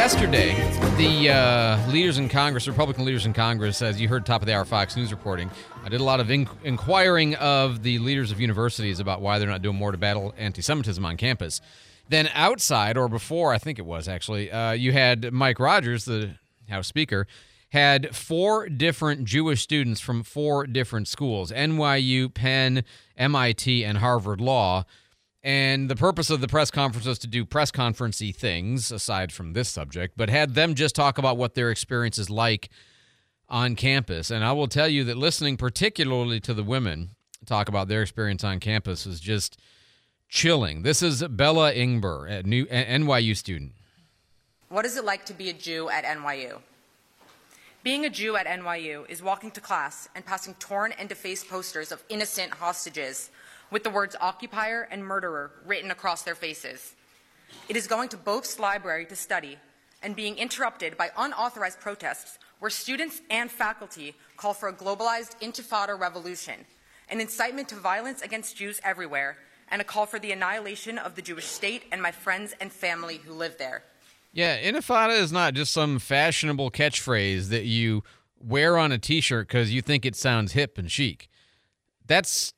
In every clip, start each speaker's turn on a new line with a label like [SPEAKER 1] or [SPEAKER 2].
[SPEAKER 1] yesterday, the uh, leaders in Congress, Republican leaders in Congress, as you heard top of the hour Fox News reporting, I did a lot of in- inquiring of the leaders of universities about why they're not doing more to battle anti Semitism on campus. Then outside, or before, I think it was actually, uh, you had Mike Rogers, the House Speaker, had four different Jewish students from four different schools NYU, Penn, MIT, and Harvard Law. And the purpose of the press conference was to do press conferencey things aside from this subject, but had them just talk about what their experience is like on campus. And I will tell you that listening particularly to the women talk about their experience on campus is just chilling. This is Bella Ingber, a new NYU student.
[SPEAKER 2] What is it like to be a Jew at NYU? Being a Jew at NYU is walking to class and passing torn and defaced posters of innocent hostages with the words occupier and murderer written across their faces. It is going to Bobst library to study and being interrupted by unauthorized protests where students and faculty call for a globalized intifada revolution, an incitement to violence against Jews everywhere, and a call for the annihilation of the Jewish state and my friends and family who live there.
[SPEAKER 1] Yeah, intifada is not just some fashionable catchphrase that you wear on a t-shirt because you think it sounds hip and chic. That's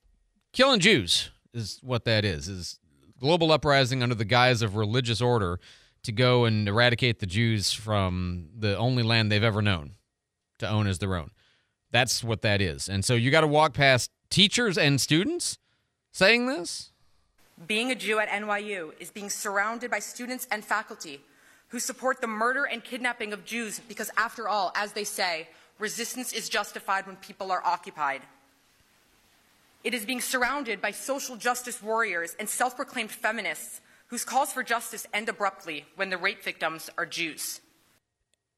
[SPEAKER 1] killing Jews is what that is. Is global uprising under the guise of religious order to go and eradicate the Jews from the only land they've ever known to own as their own. That's what that is. And so you got to walk past teachers and students saying this.
[SPEAKER 2] Being a Jew at NYU is being surrounded by students and faculty who support the murder and kidnapping of Jews because, after all, as they say, resistance is justified when people are occupied. It is being surrounded by social justice warriors and self proclaimed feminists whose calls for justice end abruptly when the rape victims are Jews.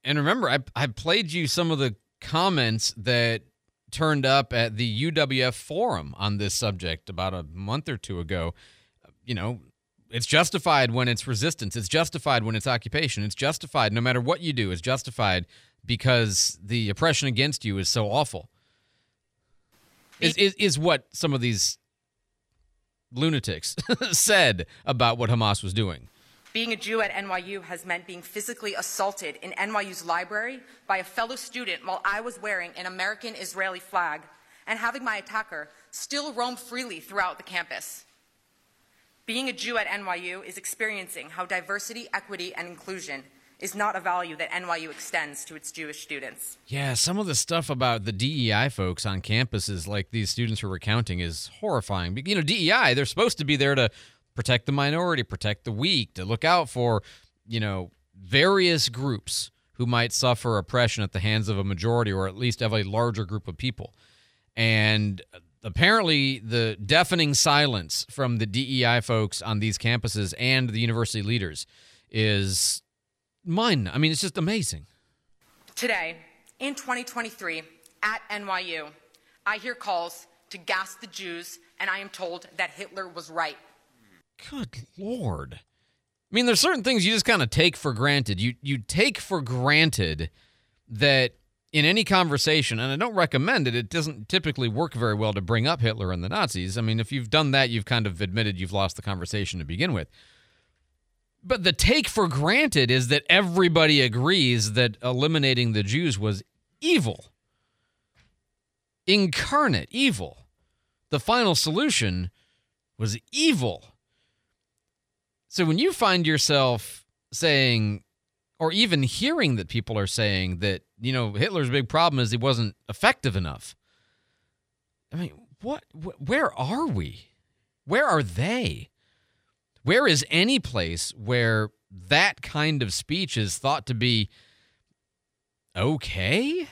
[SPEAKER 1] And remember, I, I played you some of the comments that turned up at the UWF forum on this subject about a month or two ago. You know, it's justified when it's resistance, it's justified when it's occupation, it's justified no matter what you do, it's justified because the oppression against you is so awful is, is, is what some of these lunatics said about what Hamas was doing.
[SPEAKER 2] Being a Jew at NYU has meant being physically assaulted in NYU's library by a fellow student while I was wearing an American Israeli flag and having my attacker still roam freely throughout the campus. Being a Jew at NYU is experiencing how diversity, equity, and inclusion is not a value that NYU extends to its Jewish students.
[SPEAKER 1] Yeah, some of the stuff about the DEI folks on campuses, like these students were recounting, is horrifying. You know, DEI, they're supposed to be there to protect the minority, protect the weak, to look out for, you know, various groups who might suffer oppression at the hands of a majority or at least of a larger group of people. And apparently, the deafening silence from the DEI folks on these campuses and the university leaders is mine. I mean, it's just amazing.
[SPEAKER 2] Today, in 2023, at NYU, I hear calls to gas the Jews, and I am told that Hitler was right.
[SPEAKER 1] Good Lord. I mean, there's certain things you just kind of take for granted. You you take for granted that in any conversation, and I don't recommend it, it doesn't typically work very well to bring up Hitler and the Nazis. I mean, if you've done that, you've kind of admitted you've lost the conversation to begin with. But the take for granted is that everybody agrees that eliminating the Jews was evil, incarnate evil. The final solution was evil. So when you find yourself saying, or even hearing that people are saying that, you know, Hitler's big problem is he wasn't effective enough. I mean, what, where are we? Where are they? Where is any place where that kind of speech is thought to be okay?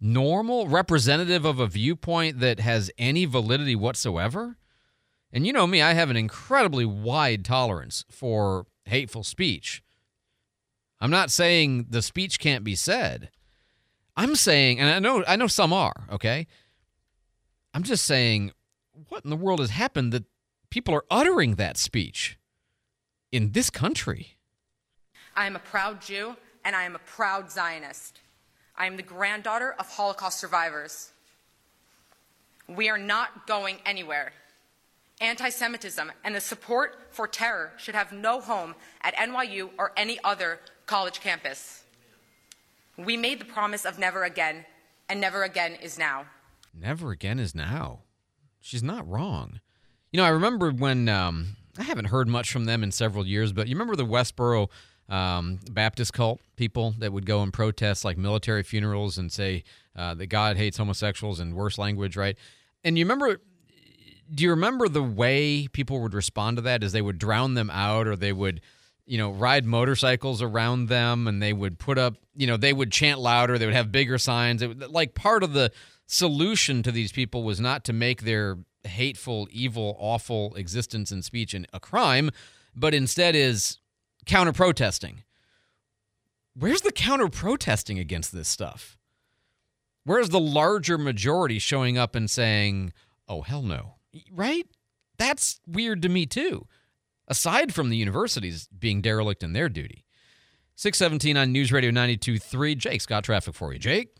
[SPEAKER 1] Normal, representative of a viewpoint that has any validity whatsoever? And you know me, I have an incredibly wide tolerance for hateful speech. I'm not saying the speech can't be said. I'm saying, and I know I know some are, okay? I'm just saying what in the world has happened that people are uttering that speech in this country.
[SPEAKER 2] I am a proud Jew and I am a proud Zionist. I am the granddaughter of Holocaust survivors. We are not going anywhere. anti Semitism, and the support for terror should have no home at NYU or any other college campus. We made the promise of never again, and never again is now.
[SPEAKER 1] Never again is now. She's not wrong. You know, I remember when um, I haven't heard much from them in several years, but you remember the Westboro um, Baptist cult people that would go and protest like military funerals and say uh, that God hates homosexuals and worse language, right? And you remember do you remember the way people would respond to that? Is they would drown them out, or they would, you know, ride motorcycles around them, and they would put up, you know, they would chant louder, they would have bigger signs. It, like part of the solution to these people was not to make their hateful, evil, awful existence and speech and a crime, but instead is counter protesting. Where's the counter protesting against this stuff? Where's the larger majority showing up and saying, oh, hell no? right? That's weird to me too. Aside from the universities being derelict in their duty. 617 on News Radio 92.3. Jake's got traffic for you. Jake?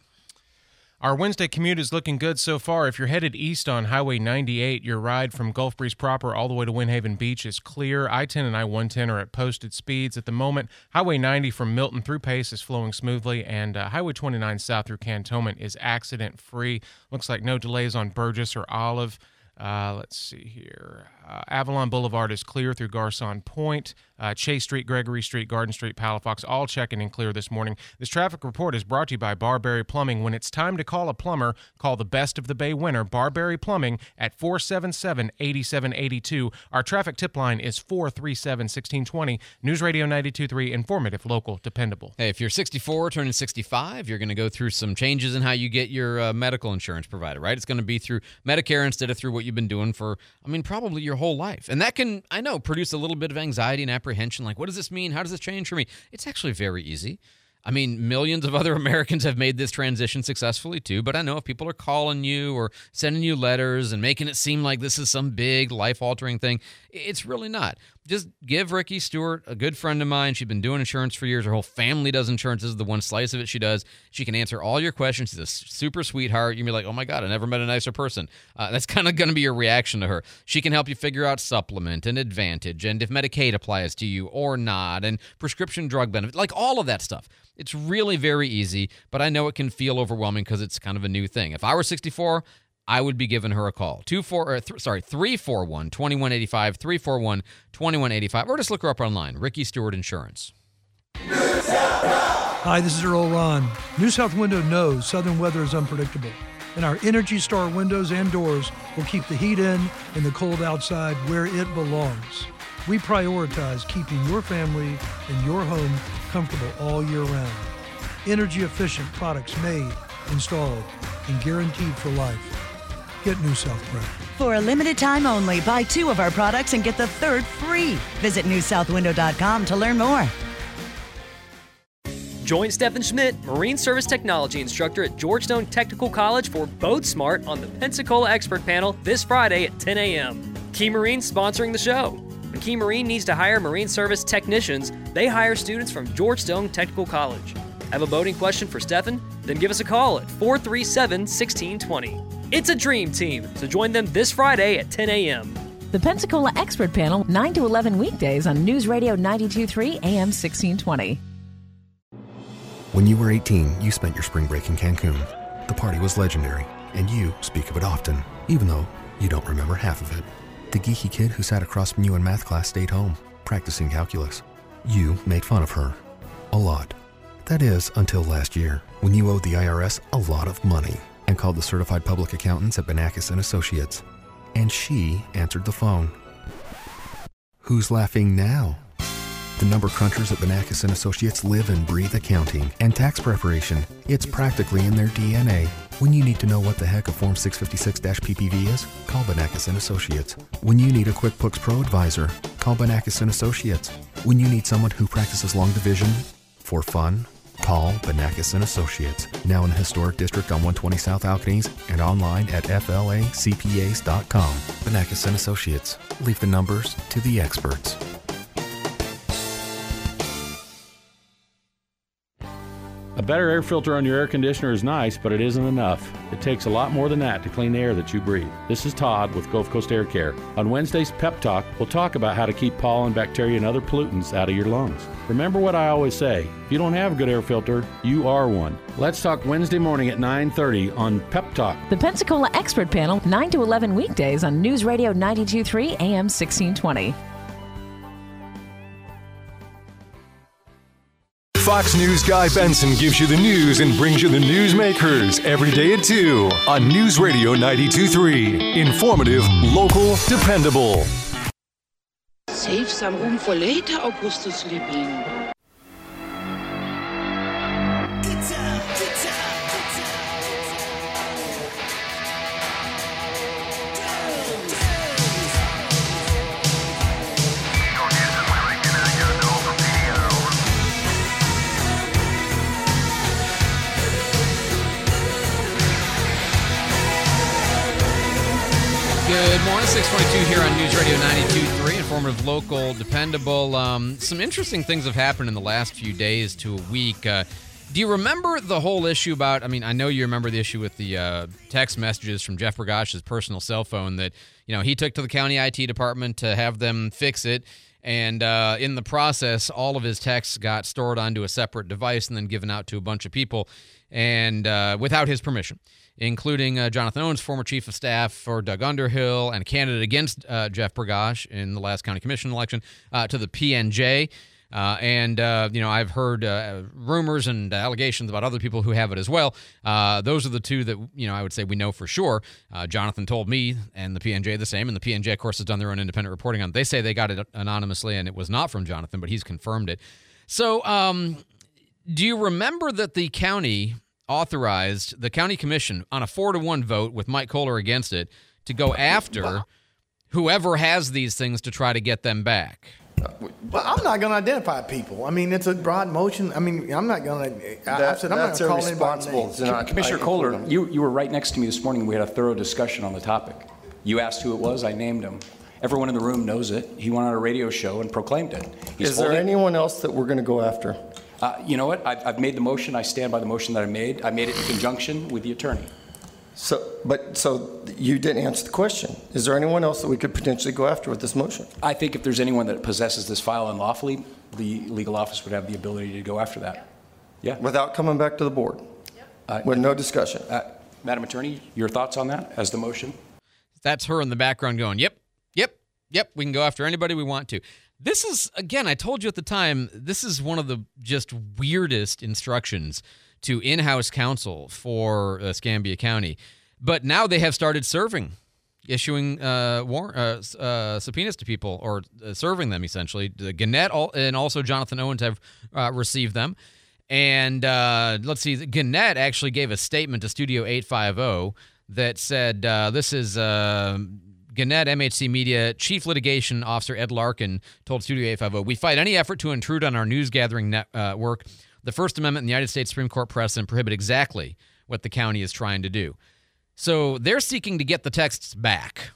[SPEAKER 3] Our Wednesday commute is looking good so far. If you're headed east on Highway 98, your ride from Gulf Breeze proper all the way to Windhaven Beach is clear. I 10 and I 110 are at posted speeds at the moment. Highway 90 from Milton through Pace is flowing smoothly, and uh, Highway 29 south through Cantonment is accident free. Looks like no delays on Burgess or Olive. Uh, let's see here. Uh, Avalon Boulevard is clear through Garcon Point. Uh, Chase Street, Gregory Street, Garden Street, Palafox, all checking in clear this morning. This traffic report is brought to you by Barberry Plumbing. When it's time to call a plumber, call the best of the Bay winner, Barberry Plumbing, at 477 8782. Our traffic tip line is 437 1620. News Radio 923, informative, local, dependable.
[SPEAKER 1] Hey, if you're 64, turning 65, you're going to go through some changes in how you get your uh, medical insurance provided, right? It's going to be through Medicare instead of through what you've been doing for, I mean, probably your whole life. And that can, I know, produce a little bit of anxiety and apprehension. Like, what does this mean? How does this change for me? It's actually very easy. I mean, millions of other Americans have made this transition successfully too, but I know if people are calling you or sending you letters and making it seem like this is some big life altering thing, it's really not. Just give Ricky Stewart, a good friend of mine. She's been doing insurance for years. Her whole family does insurance. This is the one slice of it she does. She can answer all your questions. She's a super sweetheart. You'd be like, oh my God, I never met a nicer person. Uh, that's kind of going to be your reaction to her. She can help you figure out supplement and advantage and if Medicaid applies to you or not and prescription drug benefit, like all of that stuff. It's really very easy, but I know it can feel overwhelming because it's kind of a new thing. If I were 64, I would be giving her a call. Two four or th- sorry, 341 2185 341 2185 or just look her up online. Ricky Stewart Insurance.
[SPEAKER 4] Hi, this is Earl Ron. New South Window knows southern weather is unpredictable, and our Energy Star windows and doors will keep the heat in and the cold outside where it belongs. We prioritize keeping your family and your home comfortable all year round. Energy efficient products made, installed, and guaranteed for life. Get New South
[SPEAKER 5] For a limited time only, buy two of our products and get the third free. Visit newsouthwindow.com to learn more.
[SPEAKER 6] Join Stephen Schmidt, Marine Service Technology instructor at George Stone Technical College for Boat Smart on the Pensacola Expert Panel this Friday at 10 a.m. Key Marine sponsoring the show. When Key Marine needs to hire Marine Service technicians, they hire students from George Stone Technical College. Have a boating question for Stephen? Then give us a call at 437 1620. It's a dream team, so join them this Friday at 10 a.m.
[SPEAKER 7] The Pensacola Expert Panel, 9 to 11 weekdays on News Radio 923 AM 1620.
[SPEAKER 8] When you were 18, you spent your spring break in Cancun. The party was legendary, and you speak of it often, even though you don't remember half of it. The geeky kid who sat across from you in math class stayed home, practicing calculus. You made fun of her. A lot. That is, until last year, when you owed the IRS a lot of money and called the certified public accountants at Benakis and Associates. And she answered the phone. Who's laughing now? The number crunchers at Benakis and Associates live and breathe accounting and tax preparation. It's practically in their DNA. When you need to know what the heck a Form 656-PPV is, call Benakis and Associates. When you need a QuickBooks Pro advisor, call Benakis and Associates. When you need someone who practices long division for fun, Call Benakis and Associates, now in the historic district on 120 South Alcaniz and online at flacpas.com. Benakis and Associates, leave the numbers to the experts.
[SPEAKER 9] A better air filter on your air conditioner is nice, but it isn't enough. It takes a lot more than that to clean the air that you breathe. This is Todd with Gulf Coast Air Care. On Wednesday's Pep Talk, we'll talk about how to keep pollen, bacteria, and other pollutants out of your lungs. Remember what I always say, if you don't have a good air filter, you are one. Let's talk Wednesday morning at 9:30 on Pep Talk.
[SPEAKER 7] The Pensacola Expert Panel, 9 to 11 weekdays on News Radio 923 AM 1620.
[SPEAKER 10] Fox News Guy Benson gives you the news and brings you the newsmakers every day at 2 on News Radio 923. Informative, local, dependable.
[SPEAKER 11] Save some room for later, Augustus Liebling.
[SPEAKER 1] Morning, 622 here on News Radio 92.3, informative, local, dependable. Um, some interesting things have happened in the last few days to a week. Uh, do you remember the whole issue about, I mean, I know you remember the issue with the uh, text messages from Jeff Bergosh's personal cell phone that, you know, he took to the county IT department to have them fix it. And uh, in the process, all of his texts got stored onto a separate device and then given out to a bunch of people and uh, without his permission including uh, Jonathan Owens, former chief of staff for Doug Underhill and a candidate against uh, Jeff Bergosh in the last county commission election, uh, to the PNJ. Uh, and, uh, you know, I've heard uh, rumors and allegations about other people who have it as well. those are the two that, you know, I would say we know for sure. Jonathan told me and the PNJ the same. And the PNJ, of course, has done their own independent reporting on it. They say they got it anonymously and it was not from Jonathan, but he's confirmed it. So, um, do you remember that the county authorized the county commission on a four to one vote with Mike Kohler against it to go after whoever has these things to try to get them back.
[SPEAKER 12] Well, I'm not going to identify people. I mean, it's a broad motion. I mean, I'm not going to.
[SPEAKER 13] That,
[SPEAKER 12] said I'm
[SPEAKER 13] that's
[SPEAKER 12] not going to call anybody names.
[SPEAKER 13] not, Commissioner Kohler, you, you were right next to me this morning. We had a thorough discussion on the topic. You asked who it was. I named him. Everyone in the room knows it. He went on a radio show and proclaimed it.
[SPEAKER 14] He's Is there anyone else that we're going to go after?
[SPEAKER 13] Uh, you know what? I've, I've made the motion. I stand by the motion that I made. I made it in conjunction with the attorney.
[SPEAKER 14] So, but, so you didn't answer the question. Is there anyone else that we could potentially go after with this motion?
[SPEAKER 13] I think if there's anyone that possesses this file unlawfully, the legal office would have the ability to go after that. Yeah.
[SPEAKER 14] Without coming back to the board?
[SPEAKER 13] Uh,
[SPEAKER 14] With no discussion?
[SPEAKER 13] uh, Madam Attorney, your thoughts on that as the motion?
[SPEAKER 1] That's her in the background going, yep, yep, yep, we can go after anybody we want to. This is, again, I told you at the time, this is one of the just weirdest instructions to in house counsel for uh, Escambia County. But now they have started serving, issuing uh, war- uh, uh, subpoenas to people or uh, serving them essentially. Gannett and also Jonathan Owens have uh, received them. And uh, let's see, Gannett actually gave a statement to Studio 850 that said this is uh, Gannett MHC Media Chief Litigation Officer Ed Larkin told Studio 850 We fight any effort to intrude on our news gathering network. The First Amendment and the United States Supreme Court precedent prohibit exactly what the county is trying to do. So they're seeking to get the texts back.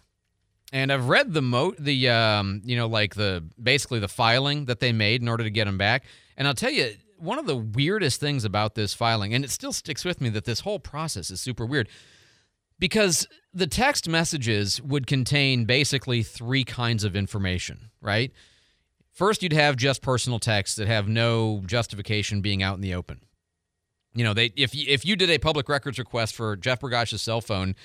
[SPEAKER 1] And I've read the mo the um, you know like the basically the filing that they made in order to get them back. And I'll tell you one of the weirdest things about this filing, and it still sticks with me that this whole process is super weird, because the text messages would contain basically three kinds of information, right? First, you'd have just personal texts that have no justification being out in the open. You know, they if you, if you did a public records request for Jeff Bergosh's cell phone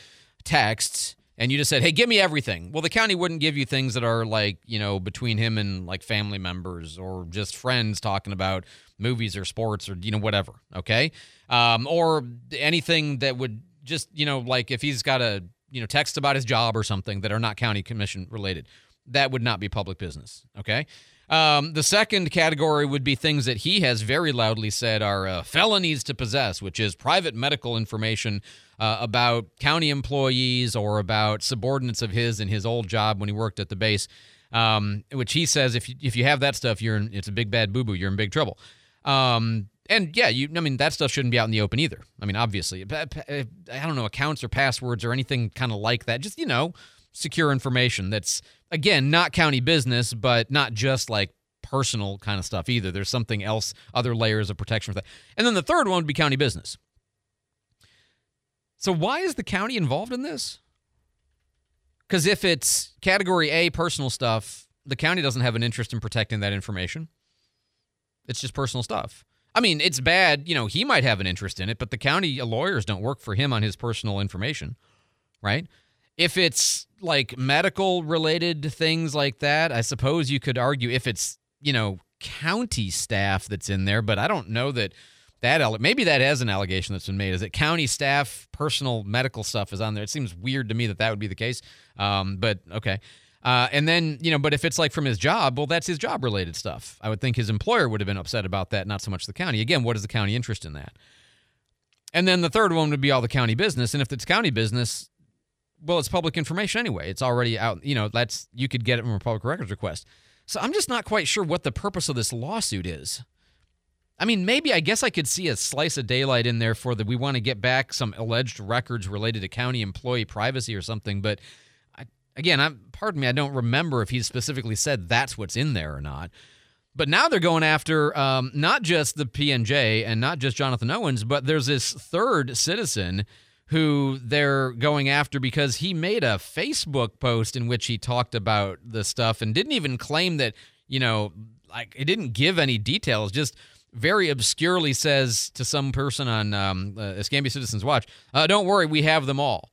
[SPEAKER 1] texts and you just said, "Hey, give me everything," well, the county wouldn't give you things that are like you know between him and like family members or just friends talking about movies or sports or you know whatever. Okay, um, or anything that would just you know like if he's got a you know text about his job or something that are not county commission related, that would not be public business. Okay. Um, the second category would be things that he has very loudly said are uh, felonies to possess, which is private medical information uh, about county employees or about subordinates of his in his old job when he worked at the base. Um, which he says if you, if you have that stuff, you're in, it's a big bad boo boo. You're in big trouble. Um, and yeah, you I mean that stuff shouldn't be out in the open either. I mean, obviously, I don't know accounts or passwords or anything kind of like that. Just you know, secure information that's again not county business, but not just like personal kind of stuff either. There's something else, other layers of protection for that. And then the third one would be county business. So why is the county involved in this? Because if it's category A personal stuff, the county doesn't have an interest in protecting that information. It's just personal stuff. I mean, it's bad. You know, he might have an interest in it, but the county lawyers don't work for him on his personal information, right? If it's like medical related things like that, I suppose you could argue if it's, you know, county staff that's in there, but I don't know that that maybe that has an allegation that's been made is that county staff personal medical stuff is on there. It seems weird to me that that would be the case. Um, but okay. Uh, and then, you know, but if it's like from his job, well, that's his job related stuff. I would think his employer would have been upset about that, not so much the county. Again, what is the county interest in that? And then the third one would be all the county business. And if it's county business, well, it's public information anyway. It's already out. You know, that's you could get it from a public records request. So I'm just not quite sure what the purpose of this lawsuit is. I mean, maybe I guess I could see a slice of daylight in there for that we want to get back some alleged records related to county employee privacy or something. But again, I'm pardon me, I don't remember if he specifically said that's what's in there or not. But now they're going after um, not just the PNJ and not just Jonathan Owens, but there's this third citizen who they're going after because he made a Facebook post in which he talked about the stuff and didn't even claim that, you know, like it didn't give any details, just very obscurely says to some person on um, uh, Escambia Citizens Watch, uh, "Don't worry, we have them all."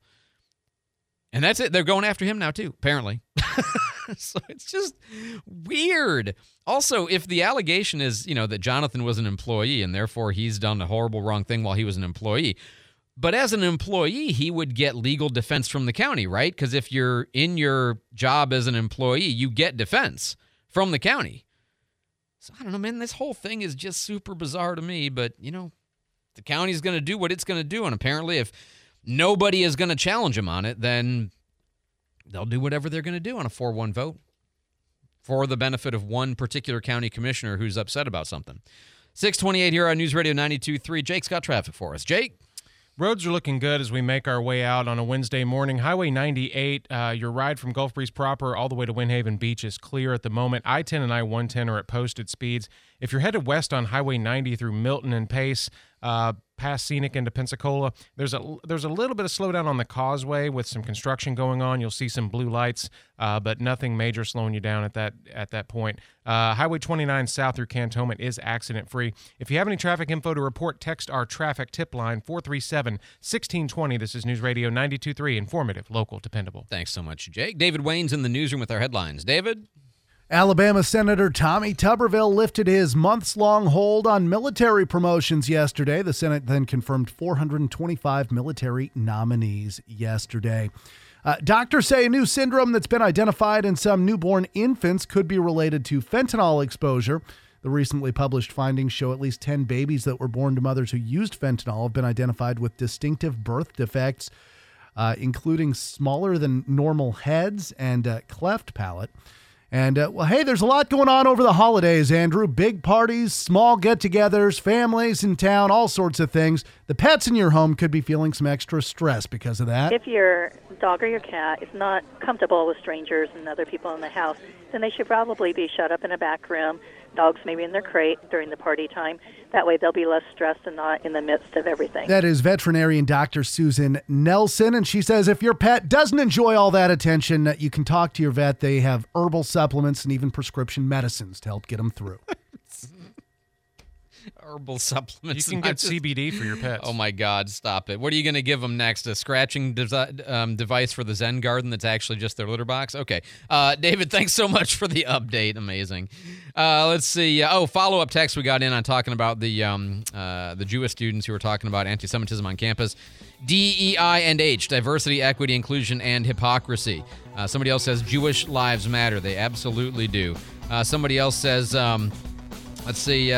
[SPEAKER 1] And that's it. They're going after him now too, apparently. so it's just weird. Also, if the allegation is, you know, that Jonathan was an employee and therefore he's done a horrible wrong thing while he was an employee, but as an employee, he would get legal defense from the county, right? Because if you're in your job as an employee, you get defense from the county. So I don't know, man. This whole thing is just super bizarre to me. But you know, the county's going to do what it's going to do, and apparently, if nobody is going to challenge them on it, then they'll do whatever they're going to do on a four-one vote for the benefit of one particular county commissioner who's upset about something. 628 here on News Radio 92.3. Jake's got traffic for us. Jake?
[SPEAKER 3] Roads are looking good as we make our way out on a Wednesday morning. Highway 98, uh, your ride from Gulf Breeze proper all the way to Windhaven Beach is clear at the moment. I 10 and I 110 are at posted speeds. If you're headed west on Highway 90 through Milton and Pace, uh, past Scenic into Pensacola. There's a there's a little bit of slowdown on the causeway with some construction going on. You'll see some blue lights, uh, but nothing major slowing you down at that at that point. Uh, Highway 29 south through Cantonment is accident free. If you have any traffic info to report, text our traffic tip line 437 1620. This is News Radio 923, informative, local, dependable.
[SPEAKER 1] Thanks so much, Jake. David Wayne's in the newsroom with our headlines. David.
[SPEAKER 15] Alabama Senator Tommy Tuberville lifted his months long hold on military promotions yesterday. The Senate then confirmed 425 military nominees yesterday. Uh, doctors say a new syndrome that's been identified in some newborn infants could be related to fentanyl exposure. The recently published findings show at least 10 babies that were born to mothers who used fentanyl have been identified with distinctive birth defects, uh, including smaller than normal heads and cleft palate. And uh, well, hey, there's a lot going on over the holidays, Andrew. Big parties, small get togethers, families in town, all sorts of things. The pets in your home could be feeling some extra stress because of that.
[SPEAKER 16] If your dog or your cat is not comfortable with strangers and other people in the house, then they should probably be shut up in a back room dogs maybe in their crate during the party time. That way they'll be less stressed and not in the midst of everything.
[SPEAKER 15] That is veterinarian Dr. Susan Nelson. And she says if your pet doesn't enjoy all that attention, you can talk to your vet. They have herbal supplements and even prescription medicines to help get them through.
[SPEAKER 1] herbal supplements.
[SPEAKER 3] You can get just, CBD for your pets.
[SPEAKER 1] Oh my God, stop it! What are you going to give them next? A scratching de- um, device for the Zen Garden that's actually just their litter box? Okay, uh, David, thanks so much for the update. Amazing. Uh, let's see. Oh, follow up text we got in on talking about the um, uh, the Jewish students who were talking about anti-Semitism on campus. DEI and H, diversity, equity, inclusion, and hypocrisy. Uh, somebody else says Jewish lives matter. They absolutely do. Uh, somebody else says, um, let's see.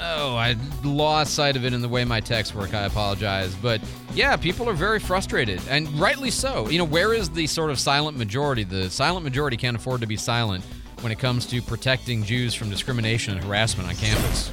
[SPEAKER 1] Oh, I lost sight of it in the way my texts work. I apologize. But yeah, people are very frustrated, and rightly so. You know, where is the sort of silent majority? The silent majority can't afford to be silent when it comes to protecting Jews from discrimination and harassment on campus.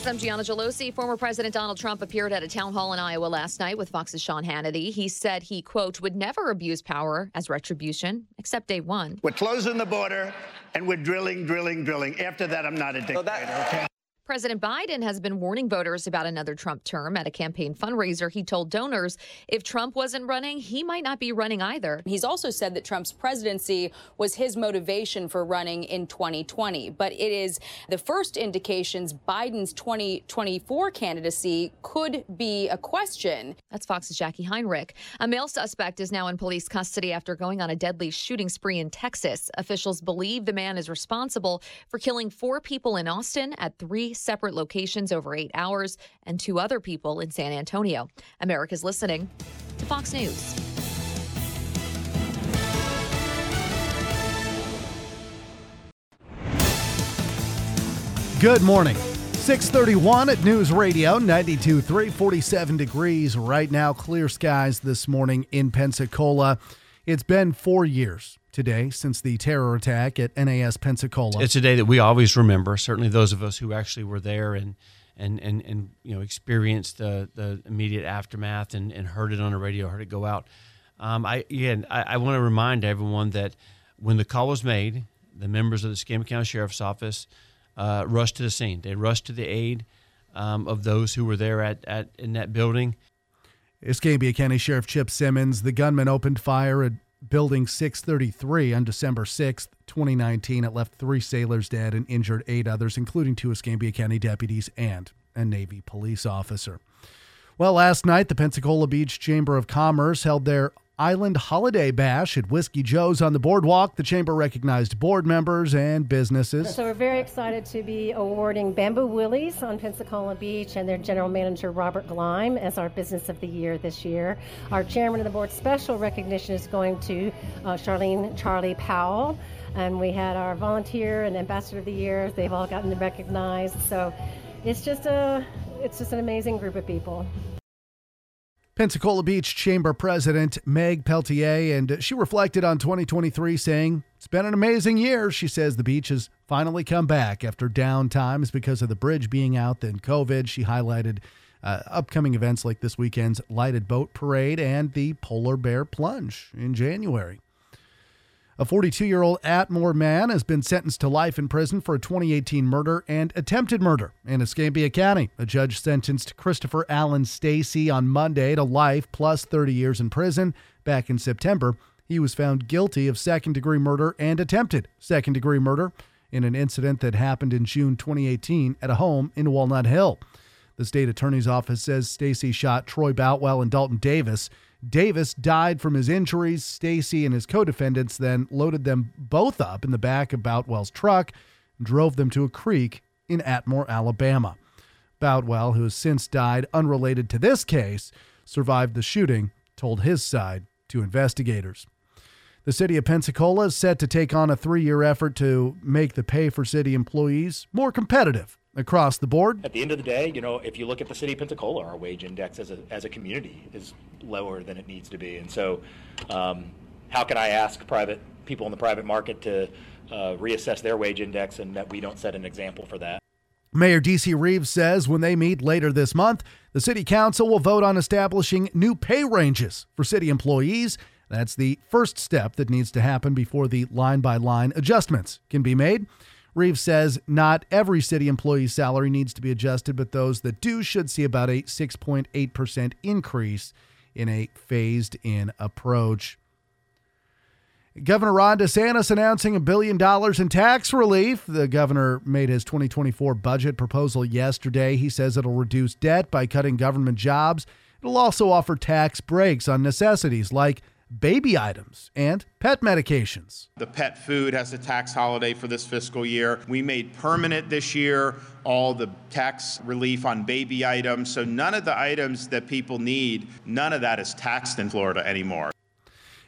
[SPEAKER 17] News, I'm Gianna Gelosi. Former President Donald Trump appeared at a town hall in Iowa last night with Fox's Sean Hannity. He said he, quote, would never abuse power as retribution, except day one.
[SPEAKER 18] We're closing the border and we're drilling, drilling, drilling. After that, I'm not a dictator, okay?
[SPEAKER 17] President Biden has been warning voters about another Trump term. At a campaign fundraiser, he told donors if Trump wasn't running, he might not be running either.
[SPEAKER 19] He's also said that Trump's presidency was his motivation for running in 2020. But it is the first indications Biden's 2024 candidacy could be a question.
[SPEAKER 17] That's Fox's Jackie Heinrich. A male suspect is now in police custody after going on a deadly shooting spree in Texas. Officials believe the man is responsible for killing four people in Austin at three separate locations over eight hours and two other people in San Antonio. America's listening to Fox News.
[SPEAKER 15] Good morning. 631 at News Radio 92.3, 47 degrees right now. Clear skies this morning in Pensacola. It's been four years today since the terror attack at NAS Pensacola.
[SPEAKER 20] It's a day that we always remember. Certainly, those of us who actually were there and and and, and you know experienced the the immediate aftermath and, and heard it on the radio, heard it go out. Um, I again, I, I want to remind everyone that when the call was made, the members of the Escambia County Sheriff's Office uh, rushed to the scene. They rushed to the aid um, of those who were there at, at in that building.
[SPEAKER 15] Escambia County Sheriff Chip Simmons, the gunman opened fire at Building 633 on December 6th, 2019. It left three sailors dead and injured eight others, including two Escambia County deputies and a Navy police officer. Well, last night, the Pensacola Beach Chamber of Commerce held their Island Holiday Bash at Whiskey Joe's on the boardwalk. The chamber recognized board members and businesses.
[SPEAKER 21] So we're very excited to be awarding Bamboo Willie's on Pensacola Beach and their general manager Robert Gleim as our business of the year this year. Our chairman of the board special recognition is going to uh, Charlene Charlie Powell. And we had our volunteer and ambassador of the year. They've all gotten recognized. So it's just a it's just an amazing group of people.
[SPEAKER 15] Pensacola Beach Chamber President Meg Peltier, and she reflected on 2023, saying, It's been an amazing year. She says the beach has finally come back after down times because of the bridge being out, then COVID. She highlighted uh, upcoming events like this weekend's Lighted Boat Parade and the Polar Bear Plunge in January. A 42 year old Atmore man has been sentenced to life in prison for a 2018 murder and attempted murder in Escambia County. A judge sentenced Christopher Allen Stacy on Monday to life plus 30 years in prison. Back in September, he was found guilty of second degree murder and attempted second degree murder in an incident that happened in June 2018 at a home in Walnut Hill. The state attorney's office says Stacy shot Troy Boutwell and Dalton Davis. Davis died from his injuries. Stacy and his co-defendants then loaded them both up in the back of Boutwell's truck and drove them to a creek in Atmore, Alabama. Boutwell, who has since died unrelated to this case, survived the shooting, told his side to investigators. The city of Pensacola is set to take on a three year effort to make the pay for city employees more competitive across the board.
[SPEAKER 22] At the end of the day, you know, if you look at the city of Pensacola, our wage index as a, as a community is lower than it needs to be. And so, um, how can I ask private people in the private market to uh, reassess their wage index and that we don't set an example for that?
[SPEAKER 15] Mayor DC Reeves says when they meet later this month, the city council will vote on establishing new pay ranges for city employees. That's the first step that needs to happen before the line by line adjustments can be made. Reeves says not every city employee's salary needs to be adjusted, but those that do should see about a 6.8% increase in a phased in approach. Governor Ron DeSantis announcing a billion dollars in tax relief. The governor made his 2024 budget proposal yesterday. He says it'll reduce debt by cutting government jobs. It'll also offer tax breaks on necessities like baby items and pet medications.
[SPEAKER 23] The pet food has a tax holiday for this fiscal year. We made permanent this year all the tax relief on baby items. So none of the items that people need, none of that is taxed in Florida anymore.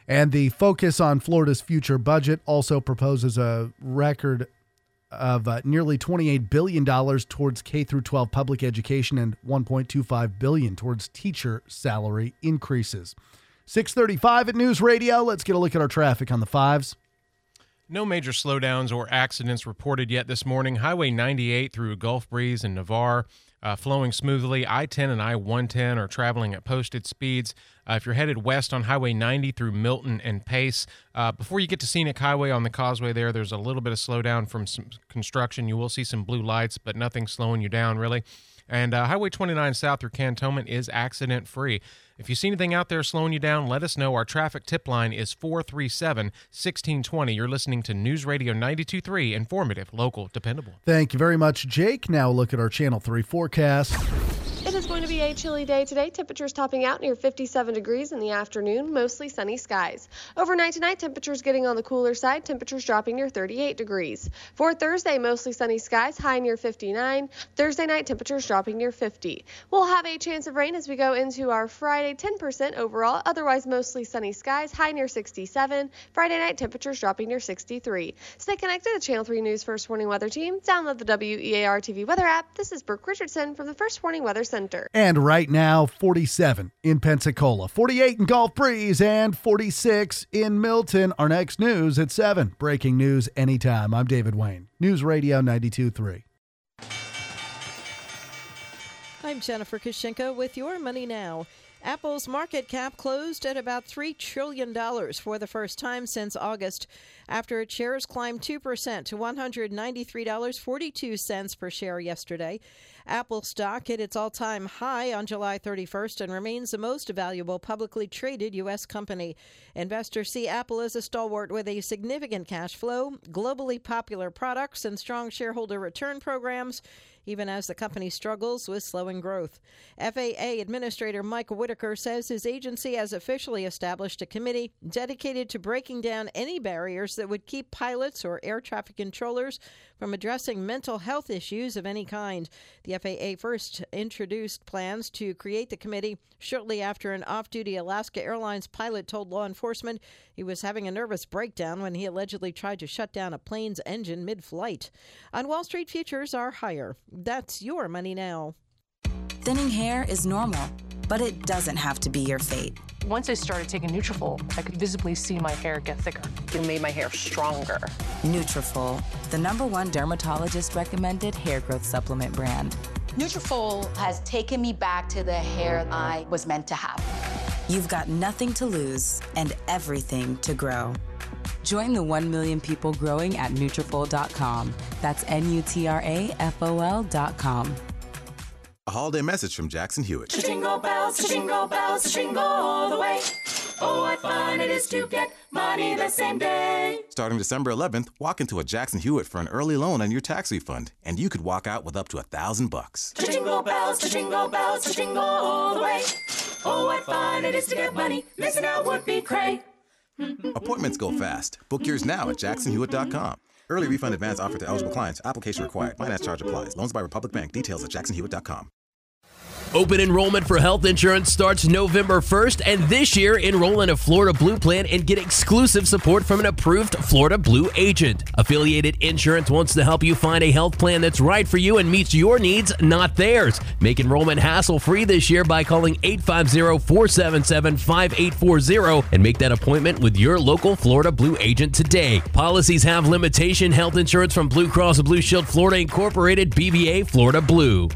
[SPEAKER 15] And the focus on Florida's future budget also proposes a record of uh, nearly $28 billion towards K through 12 public education and 1.25 billion towards teacher salary increases. 635 at News Radio. Let's get a look at our traffic on the fives.
[SPEAKER 3] No major slowdowns or accidents reported yet this morning. Highway 98 through Gulf Breeze and Navarre uh, flowing smoothly. I 10 and I 110 are traveling at posted speeds. Uh, if you're headed west on Highway 90 through Milton and Pace, uh, before you get to Scenic Highway on the causeway there, there's a little bit of slowdown from some construction. You will see some blue lights, but nothing slowing you down really. And uh, Highway 29 south through Cantonment is accident free. If you see anything out there slowing you down, let us know. Our traffic tip line is 437 1620. You're listening to News Radio 923, informative, local, dependable.
[SPEAKER 15] Thank you very much, Jake. Now look at our Channel 3 forecast.
[SPEAKER 24] It is going to be a chilly day today. Temperatures topping out near 57 degrees in the afternoon, mostly sunny skies. Overnight tonight, temperatures getting on the cooler side, temperatures dropping near 38 degrees. For Thursday, mostly sunny skies, high near 59. Thursday night, temperatures dropping near 50. We'll have a chance of rain as we go into our Friday, 10% overall, otherwise mostly sunny skies, high near 67. Friday night, temperatures dropping near 63. Stay connected to the Channel 3 News First Warning Weather Team. Download the WEAR TV weather app. This is Brooke Richardson from the First Warning Weather.
[SPEAKER 15] And right now, 47 in Pensacola, 48 in Gulf Breeze, and 46 in Milton. Our next news at 7. Breaking news anytime. I'm David Wayne, News Radio 92.3.
[SPEAKER 25] I'm Jennifer Kushinka with your money now. Apple's market cap closed at about $3 trillion for the first time since August after its shares climbed 2% to $193.42 per share yesterday. Apple stock hit its all time high on July 31st and remains the most valuable publicly traded U.S. company. Investors see Apple as a stalwart with a significant cash flow, globally popular products, and strong shareholder return programs even as the company struggles with slowing growth. FAA Administrator Mike Whitaker says his agency has officially established a committee dedicated to breaking down any barriers that would keep pilots or air traffic controllers from addressing mental health issues of any kind. The FAA first introduced plans to create the committee shortly after an off duty Alaska Airlines pilot told law enforcement he was having a nervous breakdown when he allegedly tried to shut down a plane's engine mid flight. On Wall Street, futures are higher. That's your money now.
[SPEAKER 26] Thinning hair is normal, but it doesn't have to be your fate.
[SPEAKER 27] Once I started taking Nutrafol, I could visibly see my hair get thicker. It made my hair stronger.
[SPEAKER 26] Nutrafol, the number one dermatologist recommended hair growth supplement brand.
[SPEAKER 28] Nutrafol has taken me back to the hair I was meant to have.
[SPEAKER 26] You've got nothing to lose and everything to grow. Join the 1 million people growing at Nutrafol.com. That's N-U-T-R-A-F-O-L.com.
[SPEAKER 29] A holiday message from Jackson Hewitt.
[SPEAKER 30] Jingle bells, jingle bells, jingle all the way. Oh, what fun it is to get money the same day.
[SPEAKER 29] Starting December 11th, walk into a Jackson Hewitt for an early loan on your tax refund, and you could walk out with up to a thousand bucks.
[SPEAKER 30] Jingle bells, jingle bells, jingle all the way. Oh, what fun it is to get money. Missing out would be cray.
[SPEAKER 29] Appointments go fast. Book yours now at jacksonhewitt.com. Early refund advance offered to eligible clients. Application required. Finance charge applies. Loans by Republic Bank. Details at jacksonhewitt.com.
[SPEAKER 31] Open enrollment for health insurance starts November 1st, and this year, enroll in a Florida Blue plan and get exclusive support from an approved Florida Blue agent. Affiliated Insurance wants to help you find a health plan that's right for you and meets your needs, not theirs. Make enrollment hassle free this year by calling 850 477 5840 and make that appointment with your local Florida Blue agent today. Policies have limitation health insurance from Blue Cross Blue Shield Florida Incorporated, DBA Florida Blue.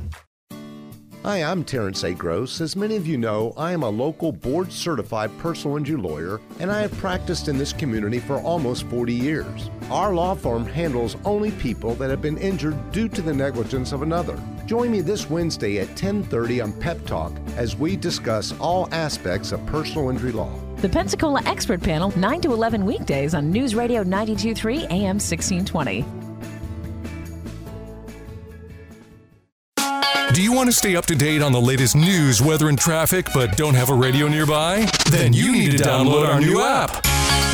[SPEAKER 32] Hi, I'm Terrence A. Gross. As many of you know, I am a local board certified personal injury lawyer and I have practiced in this community for almost 40 years. Our law firm handles only people that have been injured due to the negligence of another. Join me this Wednesday at 10:30 on Pep Talk as we discuss all aspects of personal injury law.
[SPEAKER 7] The Pensacola Expert Panel, 9 to 11 weekdays on News Radio 923 AM 1620.
[SPEAKER 10] Do you want to stay up to date on the latest news, weather, and traffic, but don't have a radio nearby? Then you need to download our new app.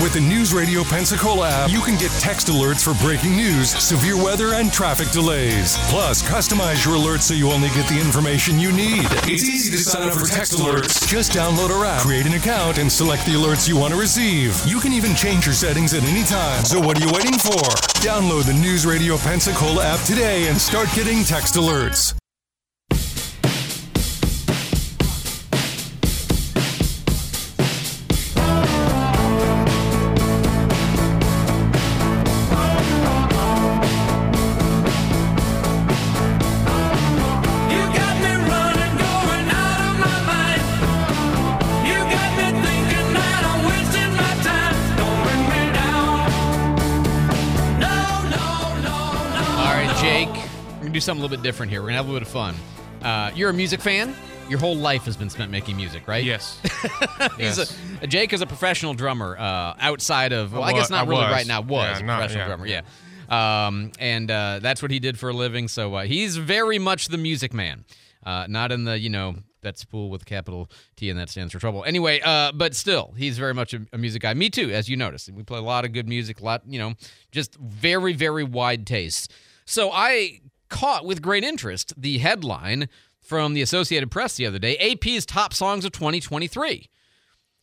[SPEAKER 10] With the News Radio Pensacola app, you can get text alerts for breaking news, severe weather, and traffic delays. Plus, customize your alerts so you only get the information you need. It's easy to sign up for text alerts. Just download our app, create an account, and select the alerts you want to receive. You can even change your settings at any time. So what are you waiting for? Download the News Radio Pensacola app today and start getting text alerts.
[SPEAKER 1] Something a little bit different here. We're gonna have a little bit of fun. Uh, you're a music fan. Your whole life has been spent making music, right?
[SPEAKER 3] Yes. Yes.
[SPEAKER 1] a, Jake is a professional drummer. Uh, outside of, well, I,
[SPEAKER 3] I
[SPEAKER 1] guess not
[SPEAKER 3] I
[SPEAKER 1] really
[SPEAKER 3] was.
[SPEAKER 1] right now. Was
[SPEAKER 3] Yeah,
[SPEAKER 1] a
[SPEAKER 3] not-
[SPEAKER 1] professional
[SPEAKER 3] yeah,
[SPEAKER 1] drummer, yeah. Um, and uh, that's what he did for a living. So uh, he's very much the music man. Uh, not in the you know that's pool with capital T and that stands for trouble. Anyway, uh, but still, he's very much a, a music guy. Me too, as you noticed. We play a lot of good music, a lot you know, just very very wide tastes. So I caught with great interest the headline from the Associated Press the other day: AP's top songs of 2023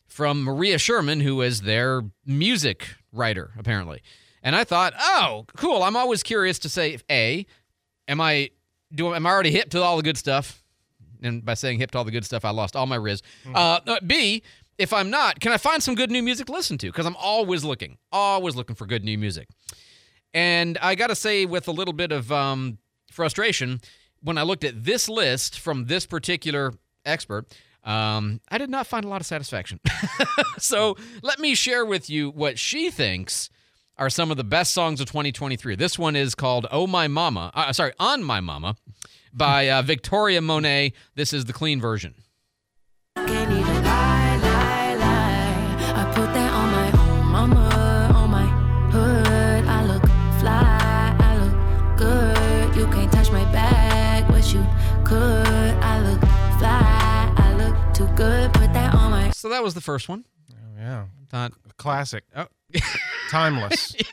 [SPEAKER 1] from Maria Sherman, who is their music writer, apparently. And I thought, oh, cool. I'm always curious to say, A, am I do am I already hip to all the good stuff? And by saying hip to all the good stuff, I lost all my riz. Uh, uh, B, if I'm not, can I find some good new music to listen to? Because I'm always looking, always looking for good new music. And I got to say, with a little bit of um, frustration, when I looked at this list from this particular expert, um, I did not find a lot of satisfaction. so let me share with you what she thinks are some of the best songs of 2023. This one is called "Oh My Mama," uh, sorry, "On My Mama" by uh, Victoria Monet. This is the clean version.
[SPEAKER 33] Could. I look fly, I look too good. Put that on my.
[SPEAKER 1] So that was the first one.
[SPEAKER 3] Oh, yeah.
[SPEAKER 1] Thought
[SPEAKER 3] classic. Oh. Timeless.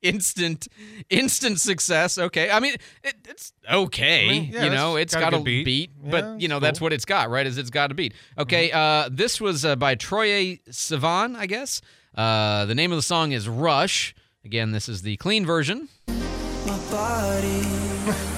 [SPEAKER 1] instant instant success okay i mean it, it's okay
[SPEAKER 3] I mean, yeah,
[SPEAKER 1] you know
[SPEAKER 3] it's
[SPEAKER 1] it's
[SPEAKER 3] got a
[SPEAKER 1] got, a
[SPEAKER 3] good
[SPEAKER 1] beat,
[SPEAKER 3] beat. Yeah,
[SPEAKER 1] but you know
[SPEAKER 3] it's
[SPEAKER 1] that's what it's got right is it's got a beat okay uh this was uh, by troye sivan i guess uh the name of the song is rush again this is the clean version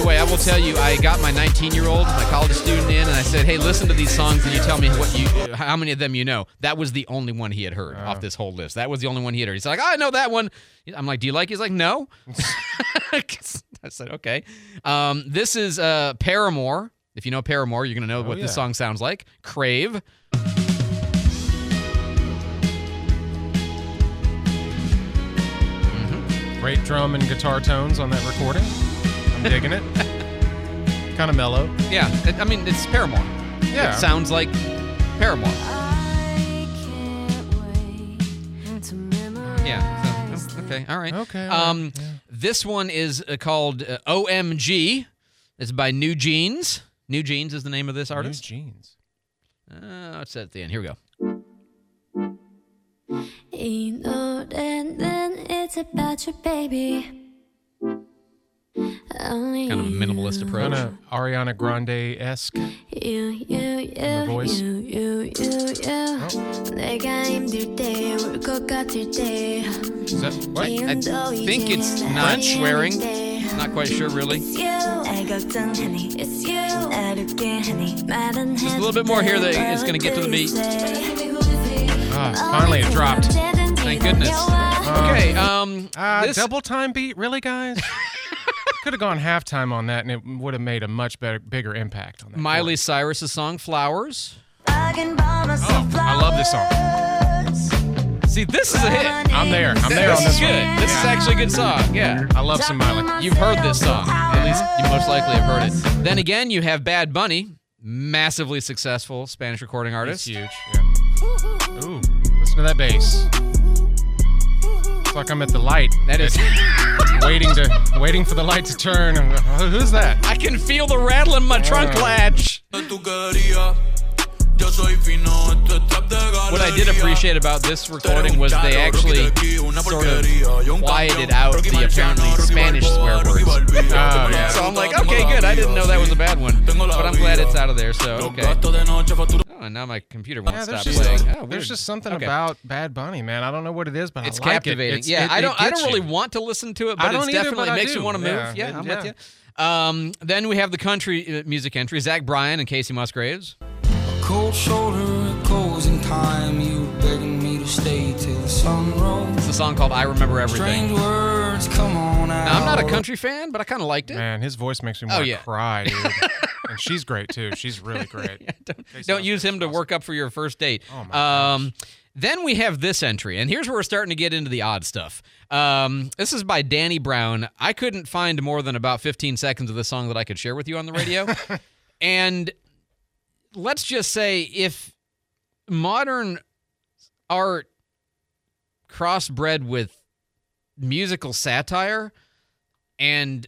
[SPEAKER 1] the way i will tell you i got my 19 year old my college student in and i said hey listen to these songs and you tell me what you how many of them you know. That was the only one he had heard off this whole list. That was the only one he had heard. He's like oh, i know that one. I'm like do you like it? he's like no. I said okay. Um, this is uh, paramore. If you know paramore you're going to know what this song sounds like. Crave.
[SPEAKER 3] Great drum and guitar tones on that recording. I'm digging it. kind of mellow.
[SPEAKER 1] Yeah, it, I mean it's Paramore.
[SPEAKER 3] Yeah,
[SPEAKER 1] it sounds like Paramore. Yeah. Oh, okay. All right.
[SPEAKER 3] Okay.
[SPEAKER 1] Um, Yeah. this one is uh, called uh, OMG. It's by New Jeans. New Jeans is the name of this artist.
[SPEAKER 3] New jeans.
[SPEAKER 1] Uh, it's at the end. Here we go.
[SPEAKER 33] Then it's about your baby. Only
[SPEAKER 1] Kind of a minimalist approach.
[SPEAKER 3] Kind of Ariana Grande esque.
[SPEAKER 33] you, you,
[SPEAKER 3] the
[SPEAKER 33] you,
[SPEAKER 3] voice.
[SPEAKER 33] you, you, you, you. 내가 힘들 때, 울것 같을 때.
[SPEAKER 3] Is that what?
[SPEAKER 1] I think it's not swearing. Not quite sure, really.
[SPEAKER 33] It's you. 날 걱정하니. It's you. 어렵게 하니. 말은
[SPEAKER 1] Just a little bit more here that is going to get to the beat.
[SPEAKER 3] Ah, finally, it dropped.
[SPEAKER 1] Thank goodness. Okay. Um.
[SPEAKER 3] Uh,
[SPEAKER 1] this-
[SPEAKER 3] double time beat, really, guys? Could have gone halftime on that, and it would have made a much better, bigger impact on that.
[SPEAKER 1] Miley Cyrus's song "Flowers."
[SPEAKER 3] Oh, I love this song.
[SPEAKER 1] See, this is a hit.
[SPEAKER 3] I'm there. I'm there
[SPEAKER 1] this
[SPEAKER 3] on this
[SPEAKER 1] is good.
[SPEAKER 3] one.
[SPEAKER 1] This is actually a good song. Yeah.
[SPEAKER 3] I love some Miley.
[SPEAKER 1] You've heard this song. At least you most likely have heard it. Then again, you have Bad Bunny, massively successful Spanish recording artist.
[SPEAKER 3] It's huge. Yeah. Ooh, listen to that bass. It's like I'm at the light.
[SPEAKER 1] That is-
[SPEAKER 3] waiting to waiting for the light to turn. Uh, who's that?
[SPEAKER 1] I can feel the rattle in my trunk
[SPEAKER 3] Oh.
[SPEAKER 1] latch. What I did appreciate about this recording was they actually sort of quieted out the apparently Spanish swear words.
[SPEAKER 3] Oh, yeah.
[SPEAKER 1] So I'm like, okay, good. I didn't know that was a bad one, but I'm glad it's out of there. So okay. Oh, and now my computer won't
[SPEAKER 3] Yeah,
[SPEAKER 1] stop
[SPEAKER 3] just,
[SPEAKER 1] playing. Oh,
[SPEAKER 3] there's
[SPEAKER 1] weird.
[SPEAKER 3] just something
[SPEAKER 1] Okay.
[SPEAKER 3] about Bad Bunny, man. I don't know what it is, but
[SPEAKER 1] It's
[SPEAKER 3] I like
[SPEAKER 1] captivating.
[SPEAKER 3] It. It's-
[SPEAKER 1] yeah,
[SPEAKER 3] it-
[SPEAKER 1] I don't. I don't really
[SPEAKER 3] you.
[SPEAKER 1] want to listen to it, but
[SPEAKER 3] don't either,
[SPEAKER 1] definitely
[SPEAKER 3] but
[SPEAKER 1] makes
[SPEAKER 3] do.
[SPEAKER 1] you want to move.
[SPEAKER 3] Yeah,
[SPEAKER 1] Yeah, I'm
[SPEAKER 3] yeah.
[SPEAKER 1] with you. Um, then we have the country uh, music entry: Zach Bryan and Kacey Musgraves.
[SPEAKER 34] Cold shoulder closing time, you begging me to stay till the sun rose.
[SPEAKER 1] It's a song called "I Remember Everything."
[SPEAKER 34] Strange words come on out.
[SPEAKER 1] Now, I'm not a country fan, but I kind of liked it.
[SPEAKER 3] Man, his voice makes me
[SPEAKER 1] Oh,
[SPEAKER 3] want to
[SPEAKER 1] yeah.
[SPEAKER 3] cry, dude. and she's great too. She's really great.
[SPEAKER 1] Don't use him to work up for your first date.
[SPEAKER 3] Oh my
[SPEAKER 1] um, then we have this entry, and here's where we're starting to get into the odd stuff. Um, this is by Danny Brown. I couldn't find more than about 15 seconds of this song that I could share with you on the radio. and let's just say if modern art crossbred with musical satire and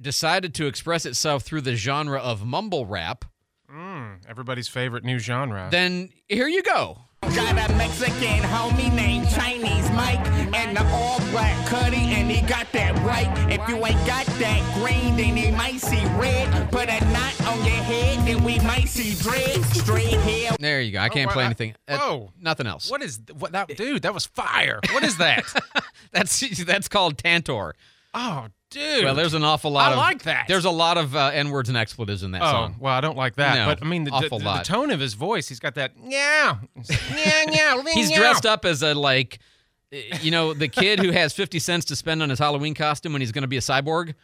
[SPEAKER 1] decided to express itself through the genre of mumble rap,
[SPEAKER 3] Mm, everybody's favorite new genre.
[SPEAKER 1] then here you go.
[SPEAKER 35] Got a Mexican homie named Chinese Mike and the all black cutty, and he got that right. If you ain't got that green, then he might see red. Put a knot on your head, then we might see dread. Straight hair.
[SPEAKER 1] There you go. I can't
[SPEAKER 3] wow,
[SPEAKER 1] play
[SPEAKER 3] I-
[SPEAKER 1] anything. Uh,
[SPEAKER 3] whoa.
[SPEAKER 1] nothing else.
[SPEAKER 3] what is what that dude? That was fire. What is that?
[SPEAKER 1] That's that's called Tantor.
[SPEAKER 3] oh, dude.
[SPEAKER 1] Well, there's an awful lot
[SPEAKER 3] I
[SPEAKER 1] of
[SPEAKER 3] like that.
[SPEAKER 1] There's a lot of uh, n words and expletives in that
[SPEAKER 3] oh,
[SPEAKER 1] song.
[SPEAKER 3] well, I don't like that.
[SPEAKER 1] No,
[SPEAKER 3] but I mean, the,
[SPEAKER 1] awful
[SPEAKER 3] the,
[SPEAKER 1] lot.
[SPEAKER 3] the tone of his voice, he's got that yeah, yeah, yeah.
[SPEAKER 1] He's dressed up as a like, uh, you know, the kid who has 50 cents to spend on his Halloween costume when he's going to be a cyborg.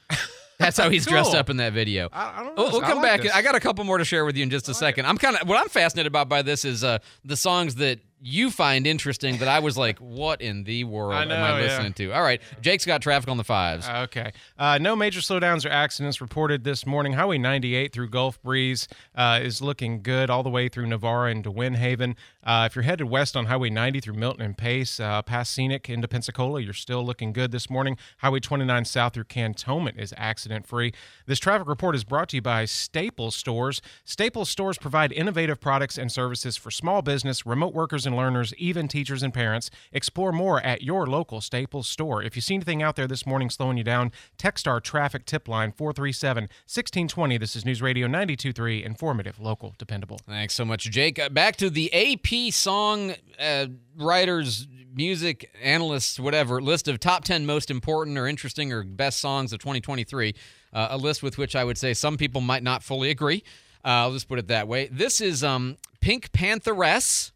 [SPEAKER 1] That's how he's dressed up in that video.
[SPEAKER 3] I, I don't know.
[SPEAKER 1] We'll, we'll
[SPEAKER 3] I
[SPEAKER 1] come
[SPEAKER 3] like
[SPEAKER 1] back.
[SPEAKER 3] this.
[SPEAKER 1] I got a couple more to share with you in just a second. I'm kind of what I'm fascinated about by this is uh, the songs that you find interesting that I was like, what in the world
[SPEAKER 3] I
[SPEAKER 1] am
[SPEAKER 3] know,
[SPEAKER 1] I
[SPEAKER 3] yeah.
[SPEAKER 1] listening to? All right, Jake's got traffic on the fives.
[SPEAKER 3] Okay. Uh, no major slowdowns or accidents reported this morning. Highway 98 through Gulf Breeze uh, is looking good all the way through Navarre into Wynnehaven. Uh, if you're headed west on Highway 90 through Milton and Pace, uh, past Scenic into Pensacola, you're still looking good this morning. Highway 29 south through Cantonment is accident free. This traffic report is brought to you by Staples Stores. Staples Stores provide innovative products and services for small business, remote workers and learners, even teachers and parents. Explore more at your local Staples store. If you see anything out there this morning slowing you down, text our traffic tip line 437 1620. This is News Radio 923, informative, local, dependable.
[SPEAKER 1] Thanks so much, Jake. Uh, back to the AP song uh, writers, music analysts, whatever list of top 10 most important or interesting or best songs of 2023. Uh, a list with which I would say some people might not fully agree. Uh, I'll just put it that way. This is um, Pink Pantheress,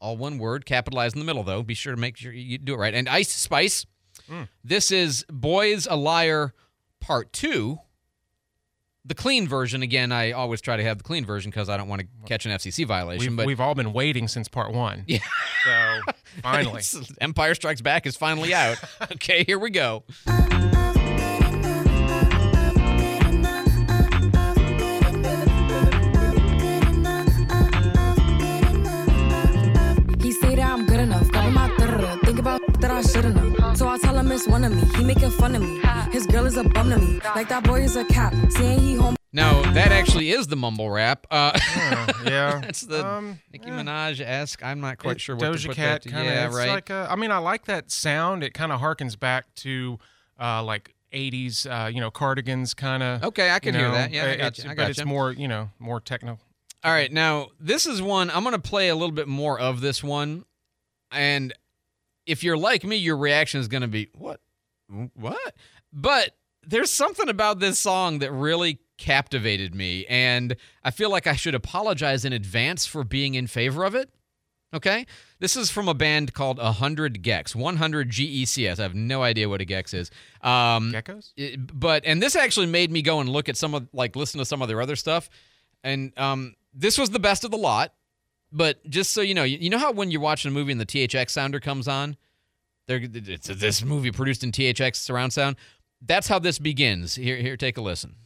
[SPEAKER 1] all one word, capitalized in the middle, though. Be sure to make sure you do it right. And Ice Spice. This is Boys a Liar Part 2. The clean version, again, I always try to have the clean version because I don't want to catch an FCC violation.
[SPEAKER 3] We've,
[SPEAKER 1] but
[SPEAKER 3] we've all been waiting since part one.
[SPEAKER 1] Yeah.
[SPEAKER 3] So finally.
[SPEAKER 1] Empire Strikes Back is finally out. okay, here we go.
[SPEAKER 36] He say that I'm good enough. Cover Think about that I should've known. So I tell him it's one of me. He making fun of me. His girl is a bum to me. Like that boy is a cap. Saying he home.
[SPEAKER 1] No, that actually is the mumble rap. Uh,
[SPEAKER 3] yeah.
[SPEAKER 1] that's the
[SPEAKER 3] Um,
[SPEAKER 1] Nicki Minaj esque. I'm not quite
[SPEAKER 3] It-
[SPEAKER 1] sure what to put
[SPEAKER 3] Cat
[SPEAKER 1] that.
[SPEAKER 3] kind of.
[SPEAKER 1] yeah, right.
[SPEAKER 3] Like a, I mean, I like that sound. It kind of harkens back to uh, like. 80s, uh, you know, cardigans kind of.
[SPEAKER 1] Okay, I can hear that. Yeah, I
[SPEAKER 3] it-
[SPEAKER 1] got you, I
[SPEAKER 3] but
[SPEAKER 1] got
[SPEAKER 3] it's more, you know, more techno.
[SPEAKER 1] All right, now this is one I'm going to play a little bit more of this one, and if you're like me, your reaction is going to be what, what? But there's something about this song that really captivated me, and I feel like I should apologize in advance for being in favor of it. Okay, this is from a band called 100 gecs, 100 G E C S. I have no idea what a Gex is. Um,
[SPEAKER 3] Geckos?
[SPEAKER 1] it- but and this actually made me go and look at some of like listen to some of their other stuff and um this was the best of the lot but just so you know you, know how when you're watching a movie and the thx sounder comes on there it's this movie produced in thx surround sound? That's how this begins. Here here take a listen.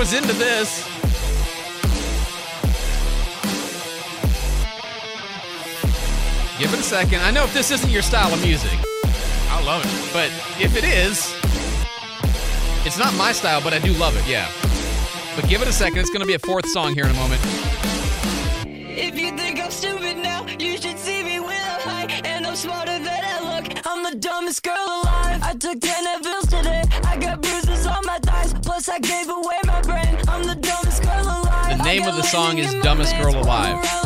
[SPEAKER 1] Was into this. Give it a second. I know if this isn't your style of music,
[SPEAKER 3] I love it.
[SPEAKER 1] but if it is, it's not my style, but I do love it, yeah. But give it a second. It's going to be a fourth song here in a moment.
[SPEAKER 33] If you think I'm stupid now, you should see me with a high. And I'm smarter than I look. I'm the dumbest girl alive. I took 10 Advils today. I got bruises on my thighs. Plus, I gave away my brain. I'm the dumbest girl alive.
[SPEAKER 1] The name of the song is Dumbest. Girl Alive.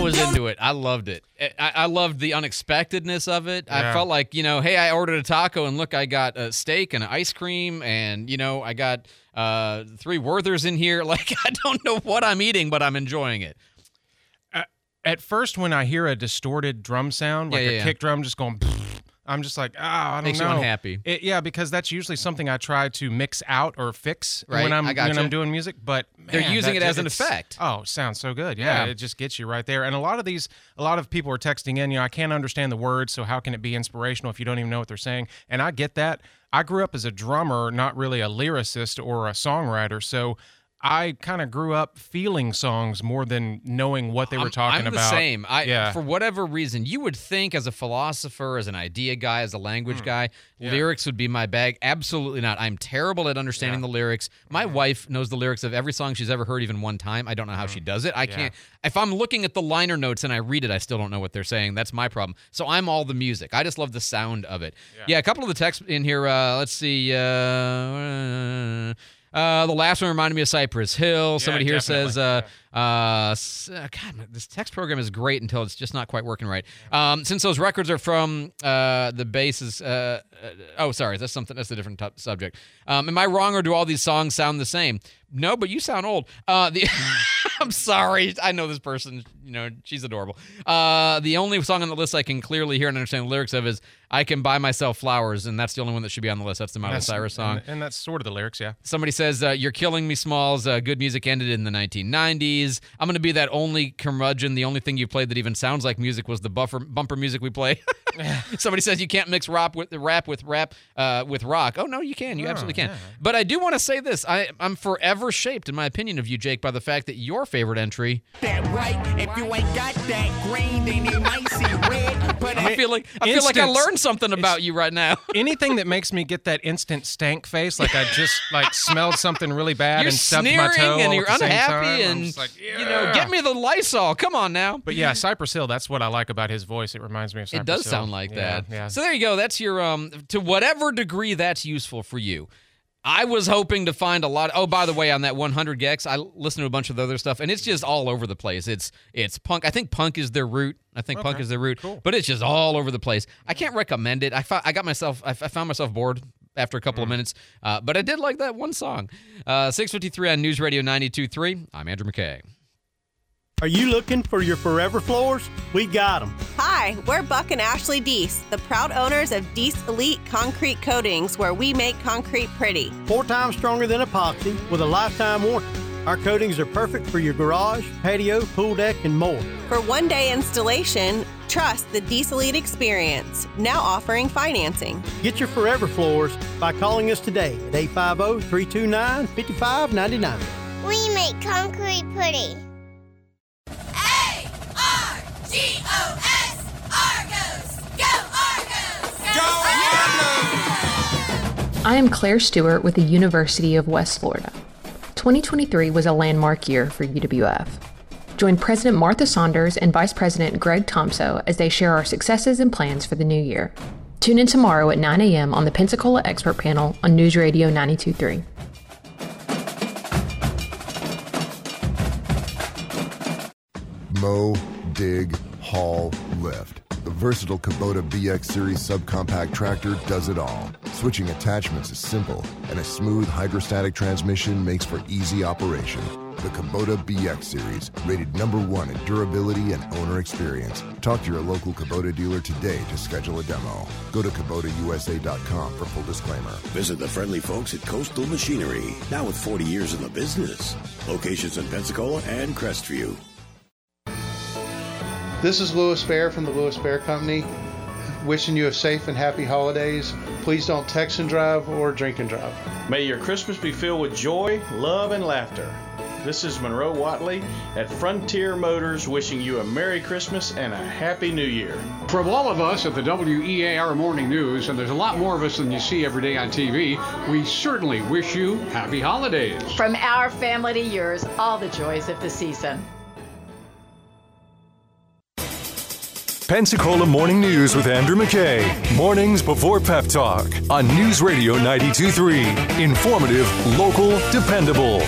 [SPEAKER 33] Umbrella Frankenstein. I did science on my face.
[SPEAKER 1] I was into it. I loved it. I, I loved the unexpectedness of it. I felt like, you know, hey, I ordered a taco and look, I got a steak and ice cream and, you know, I got uh, three Werthers in here. Like, I don't know what I'm eating, but I'm enjoying it.
[SPEAKER 3] At first, when I hear a distorted drum sound, like
[SPEAKER 1] Yeah, yeah,
[SPEAKER 3] a
[SPEAKER 1] yeah.
[SPEAKER 3] kick drum just going, I'm just like, ah, I don't
[SPEAKER 1] Makes you
[SPEAKER 3] know.
[SPEAKER 1] unhappy.
[SPEAKER 3] It- yeah, because that's usually something I try to mix out or fix
[SPEAKER 1] Right,
[SPEAKER 3] when I'm
[SPEAKER 1] I
[SPEAKER 3] when. I'm doing music. But
[SPEAKER 1] They're using it as an effect.
[SPEAKER 3] Oh, sounds so good. Yeah,
[SPEAKER 1] Yeah.
[SPEAKER 3] it just gets you right there. And a lot of these, a lot of people are texting in. You know, I can't understand the words, so how can it be inspirational if you don't even know what they're saying? And I get that. I grew up as a drummer, not really a lyricist or a songwriter, so. I kind of grew up feeling songs more than knowing what they were
[SPEAKER 1] I'm-
[SPEAKER 3] talking
[SPEAKER 1] I'm
[SPEAKER 3] about.
[SPEAKER 1] the same. I,
[SPEAKER 3] yeah.
[SPEAKER 1] For whatever reason, you would think as a philosopher, as an idea guy, as a language
[SPEAKER 3] Hmm.
[SPEAKER 1] guy,
[SPEAKER 3] Yeah.
[SPEAKER 1] lyrics would be my bag. Absolutely not. I'm terrible at understanding the lyrics. My wife knows the lyrics of every song she's ever heard, even one time. I don't know how she does it. I
[SPEAKER 3] Hmm. Yeah.
[SPEAKER 1] can't. If I'm looking at the liner notes and I read it, I still don't know what they're saying. That's my problem. So I'm all the music. I just love the sound of it. Yeah, a couple of the texts in here. Uh, let's see. Uh, uh, the last one reminded me of Cypress Hill. Somebody here says, uh, uh, uh, God, this text program is great until it's just not quite working right. Um, since those records are from uh, the bases, uh, uh, oh, sorry, that's something. That's a different t- subject. Um, am I wrong, or do all these songs sound the same? No, but you sound old. Uh, the I'm sorry. I know this person. You know, she's adorable. Uh, the only song on the list I can clearly hear and understand the lyrics of is "I Can Buy Myself Flowers," and that's the only one that should be on the list. That's the Miley
[SPEAKER 3] That's-
[SPEAKER 1] Cyrus song.
[SPEAKER 3] and, and that's sort of the lyrics. Yeah.
[SPEAKER 1] Somebody says, uh, You're killing me, Smalls. Uh, good music ended in the 1990s. I'm going to be that only curmudgeon. The only thing you played that even sounds like music was the buffer, bumper music we play. Somebody says you can't mix rap with rap with rap uh, with rock. Oh, no, you can. You
[SPEAKER 3] Oh,
[SPEAKER 1] absolutely can.
[SPEAKER 3] yeah.
[SPEAKER 1] But I do want to say this I, I'm forever shaped, in my opinion, of you, Jake, by the fact that your favorite entry.
[SPEAKER 35] That right, if you ain't got that green, then you might see red. But
[SPEAKER 1] I feel like I feel like I learned something about you right now.
[SPEAKER 3] Anything that makes me get that instant stank face, like I just like smelled something really bad
[SPEAKER 1] You're
[SPEAKER 3] and stubbed my toe
[SPEAKER 1] and
[SPEAKER 3] all
[SPEAKER 1] you're
[SPEAKER 3] at the same
[SPEAKER 1] unhappy
[SPEAKER 3] time. I'm
[SPEAKER 1] and
[SPEAKER 3] just like,
[SPEAKER 1] you know, get me the Lysol. Come on now.
[SPEAKER 3] But yeah, Cypress Hill. That's what I like about his voice. It reminds me of Cypress
[SPEAKER 1] It does
[SPEAKER 3] Hill.
[SPEAKER 1] sound like
[SPEAKER 3] Yeah,
[SPEAKER 1] that.
[SPEAKER 3] Yeah.
[SPEAKER 1] So there you go. That's your um to whatever degree that's useful for you. I was hoping to find a lot. Oh, by the way, on that 100 gecs, I listened to a bunch of the other stuff, and it's just all over the place. It's it's punk. I think punk is their root. I think punk is their root, cool. but it's just all over the place. I can't recommend it. I fo- I got myself. I, f- I found myself bored after a couple of minutes, uh, but I did like that one song. Uh, 653 on News Radio 92.3. I'm Andrew McKay.
[SPEAKER 37] Are you looking for your forever floors? We got them.
[SPEAKER 38] Hi, we're Buck and Ashley Deese, the proud owners of Deese Elite Concrete Coatings, where we make concrete pretty.
[SPEAKER 37] Four times stronger than epoxy with a lifetime warranty. Our coatings are perfect for your garage, patio, pool deck, and more.
[SPEAKER 38] For one day installation, trust the Deese Elite experience, now offering financing.
[SPEAKER 37] Get your forever floors by calling us today at 850 329 5599.
[SPEAKER 39] We make concrete pretty.
[SPEAKER 40] G-O-S, Argos! Go Argos! Go Argos!
[SPEAKER 27] I am Claire Stewart with the University of West Florida. 2023 was a landmark year for UWF. Join President Martha Saunders and Vice President Greg Thompson as they share our successes and plans for the new year. Tune in tomorrow at 9 a.m. on the Pensacola Expert Panel on News Radio 923.
[SPEAKER 41] Mow, dig, haul, lift. The versatile Kubota BX Series subcompact tractor does it all. Switching attachments is simple, and a smooth hydrostatic transmission makes for easy operation. The Kubota BX Series, rated number one in durability and owner experience. Talk to your local Kubota dealer today to schedule a demo. Go to KubotaUSA.com for full disclaimer.
[SPEAKER 42] Visit the friendly folks at Coastal Machinery, now with 40 years in the business. Locations in Pensacola and Crestview.
[SPEAKER 43] This is Lewis Fair from the Lewis Fair Company. Wishing you a safe and happy holidays. Please don't text and drive or drink and drive.
[SPEAKER 9] May your Christmas be filled with joy, love, and laughter. This is Monroe Watley at Frontier Motors wishing you a Merry Christmas and a Happy New Year.
[SPEAKER 44] From all of us at the WEAR Morning News, and there's a lot more of us than you see every day on TV, we certainly wish you happy holidays.
[SPEAKER 45] From our family to yours, all the joys of the season.
[SPEAKER 10] Pensacola Morning News with Andrew McKay. Mornings before Pep Talk on News Radio 92.3. Informative, local, dependable.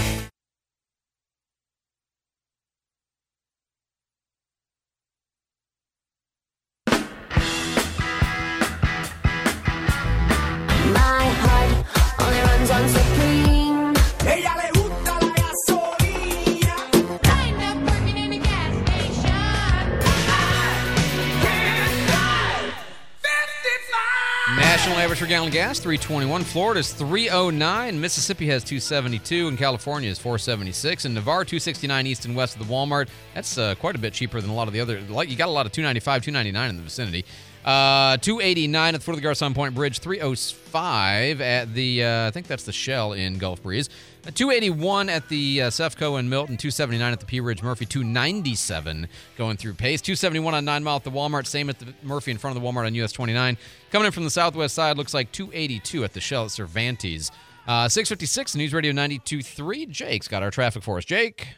[SPEAKER 1] For gallon of gas 321. Florida's 309. Mississippi has 272, and California is 476. And Navarre 269 east and west of the Walmart. That's uh, quite a bit cheaper than a lot of the other. Like you got a lot of 295, 299 in the vicinity. Uh, 289 at the foot of the Garcon Point Bridge. 305 at the uh, I think that's the Shell in Gulf Breeze. Uh, 281 at the uh, Sefco in Milton, 279 at the Pea Ridge Murphy, 297 going through Pace, 271 on 9 Mile at the Walmart, same at the Murphy in front of the Walmart on US 29. Coming in from the southwest side, looks like 282 at the Shell at Cervantes. Uh, 656 News Radio 92.3. Jake's got our traffic for us. Jake.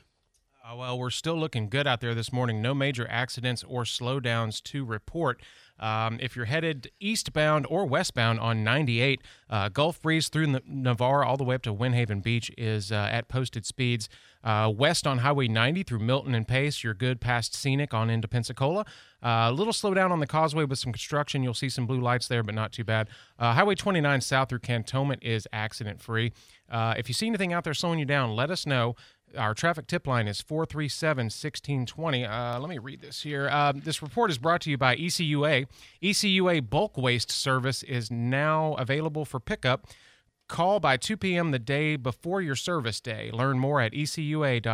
[SPEAKER 3] Uh, well, we're still looking good out there this morning. No major accidents or slowdowns to report. Um, if you're headed eastbound or westbound on 98, uh, Gulf Breeze through Navarre all the way up to Wynnehaven Beach is uh, at posted speeds. Uh, west on Highway 90 through Milton and Pace, you're good past Scenic on into Pensacola. Uh, a little slowdown on the causeway with some construction. You'll see some blue lights there, but not too bad. Uh, Highway 29 south through Cantonment is accident free. Uh, if you see anything out there slowing you down, let us know. Our traffic tip line is 437 1620. Uh, let me read this here. Uh, this report is brought to you by ECUA. ECUA bulk waste service is now available for pickup. Call by 2 p.m. the day before your service day. Learn more at ecua.fl.gov.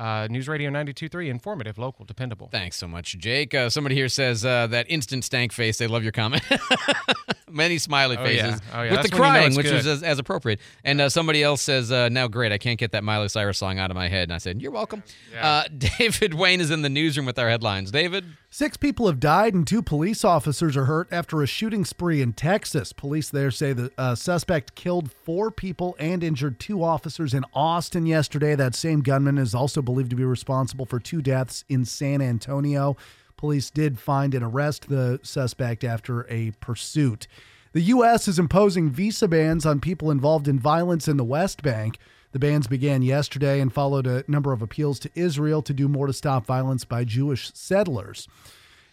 [SPEAKER 3] Uh, News Radio 92.3, informative, local, dependable.
[SPEAKER 1] Thanks so much, Jake. Uh, somebody here says uh, that instant stank face. They love your comment. Many smiley
[SPEAKER 3] Oh,
[SPEAKER 1] faces
[SPEAKER 3] yeah. Oh, yeah.
[SPEAKER 1] with
[SPEAKER 3] That's
[SPEAKER 1] the
[SPEAKER 3] when you know
[SPEAKER 1] crying, which is as, as appropriate. And uh, somebody else says, uh, "Now, great, I can't get that Miley Cyrus song out of my head." And I said, "You're welcome." Uh, David Wayne is in the newsroom with our headlines. David.
[SPEAKER 15] Six people have died and two police officers are hurt after a shooting spree in Texas. Police there say the uh, suspect killed four people and injured two officers in Austin yesterday. That same gunman is also believed to be responsible for two deaths in San Antonio. Police did find and arrest the suspect after a pursuit. The U.S. is imposing visa bans on people involved in violence in the West Bank. The bans began yesterday and followed a number of appeals to Israel to do more to stop violence by Jewish settlers.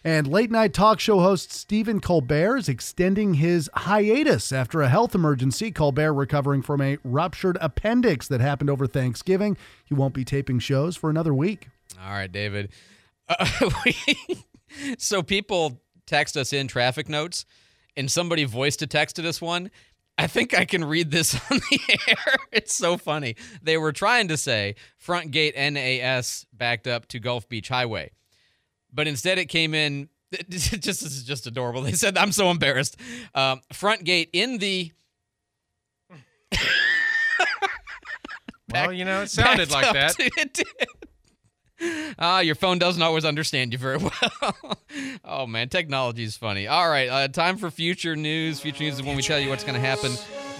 [SPEAKER 15] And late night talk show host Stephen Colbert is extending his hiatus after a health emergency. Colbert recovering from a ruptured appendix that happened over Thanksgiving. He won't be taping shows for another week.
[SPEAKER 1] All right, David. Uh, we, so people text us in traffic notes, and somebody voice to us one. I think I can read this on the air. It's so funny. They were trying to say front gate NAS backed up to Gulf Beach Highway, but instead it came in. Just this is just adorable. They said, "I'm so embarrassed." Um, front gate in the.
[SPEAKER 3] Well, you know, it sounded like that.
[SPEAKER 1] to- It did. Ah, your phone doesn't always understand you very well. oh man, technology is funny. All right, uh, time for future news. Future news is when we tell you what's going to happen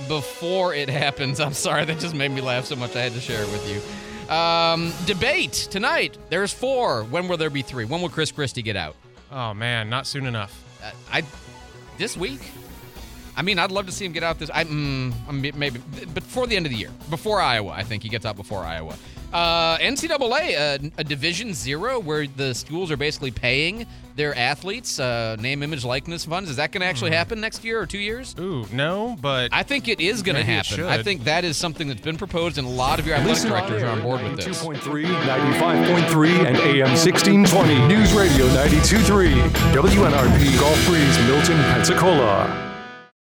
[SPEAKER 1] before it happens. I'm sorry, that just made me laugh so much I had to share it with you. Um, debate tonight. There's four. When will there be three? When will Chris Christie get out?
[SPEAKER 3] Oh, man, not soon enough.
[SPEAKER 1] Uh, I this week. I mean, I'd love to see him get out this. I mm, maybe, before the end of the year, before Iowa, I think he gets out before Iowa. Uh, NCAA, uh, a Division Zero, where the schools are basically paying their athletes uh, name, image, likeness funds. Is that going to actually happen next year or two years?
[SPEAKER 3] Ooh, no, but
[SPEAKER 1] I think it is going to
[SPEAKER 3] maybe it
[SPEAKER 1] happen. I think that is something that's been proposed, and a lot of your athletic directors are on board with this.
[SPEAKER 10] 2.3, 95.3, and AM 1620. News Radio 92.3. WNRP Gulf Breeze, Milton, Pensacola.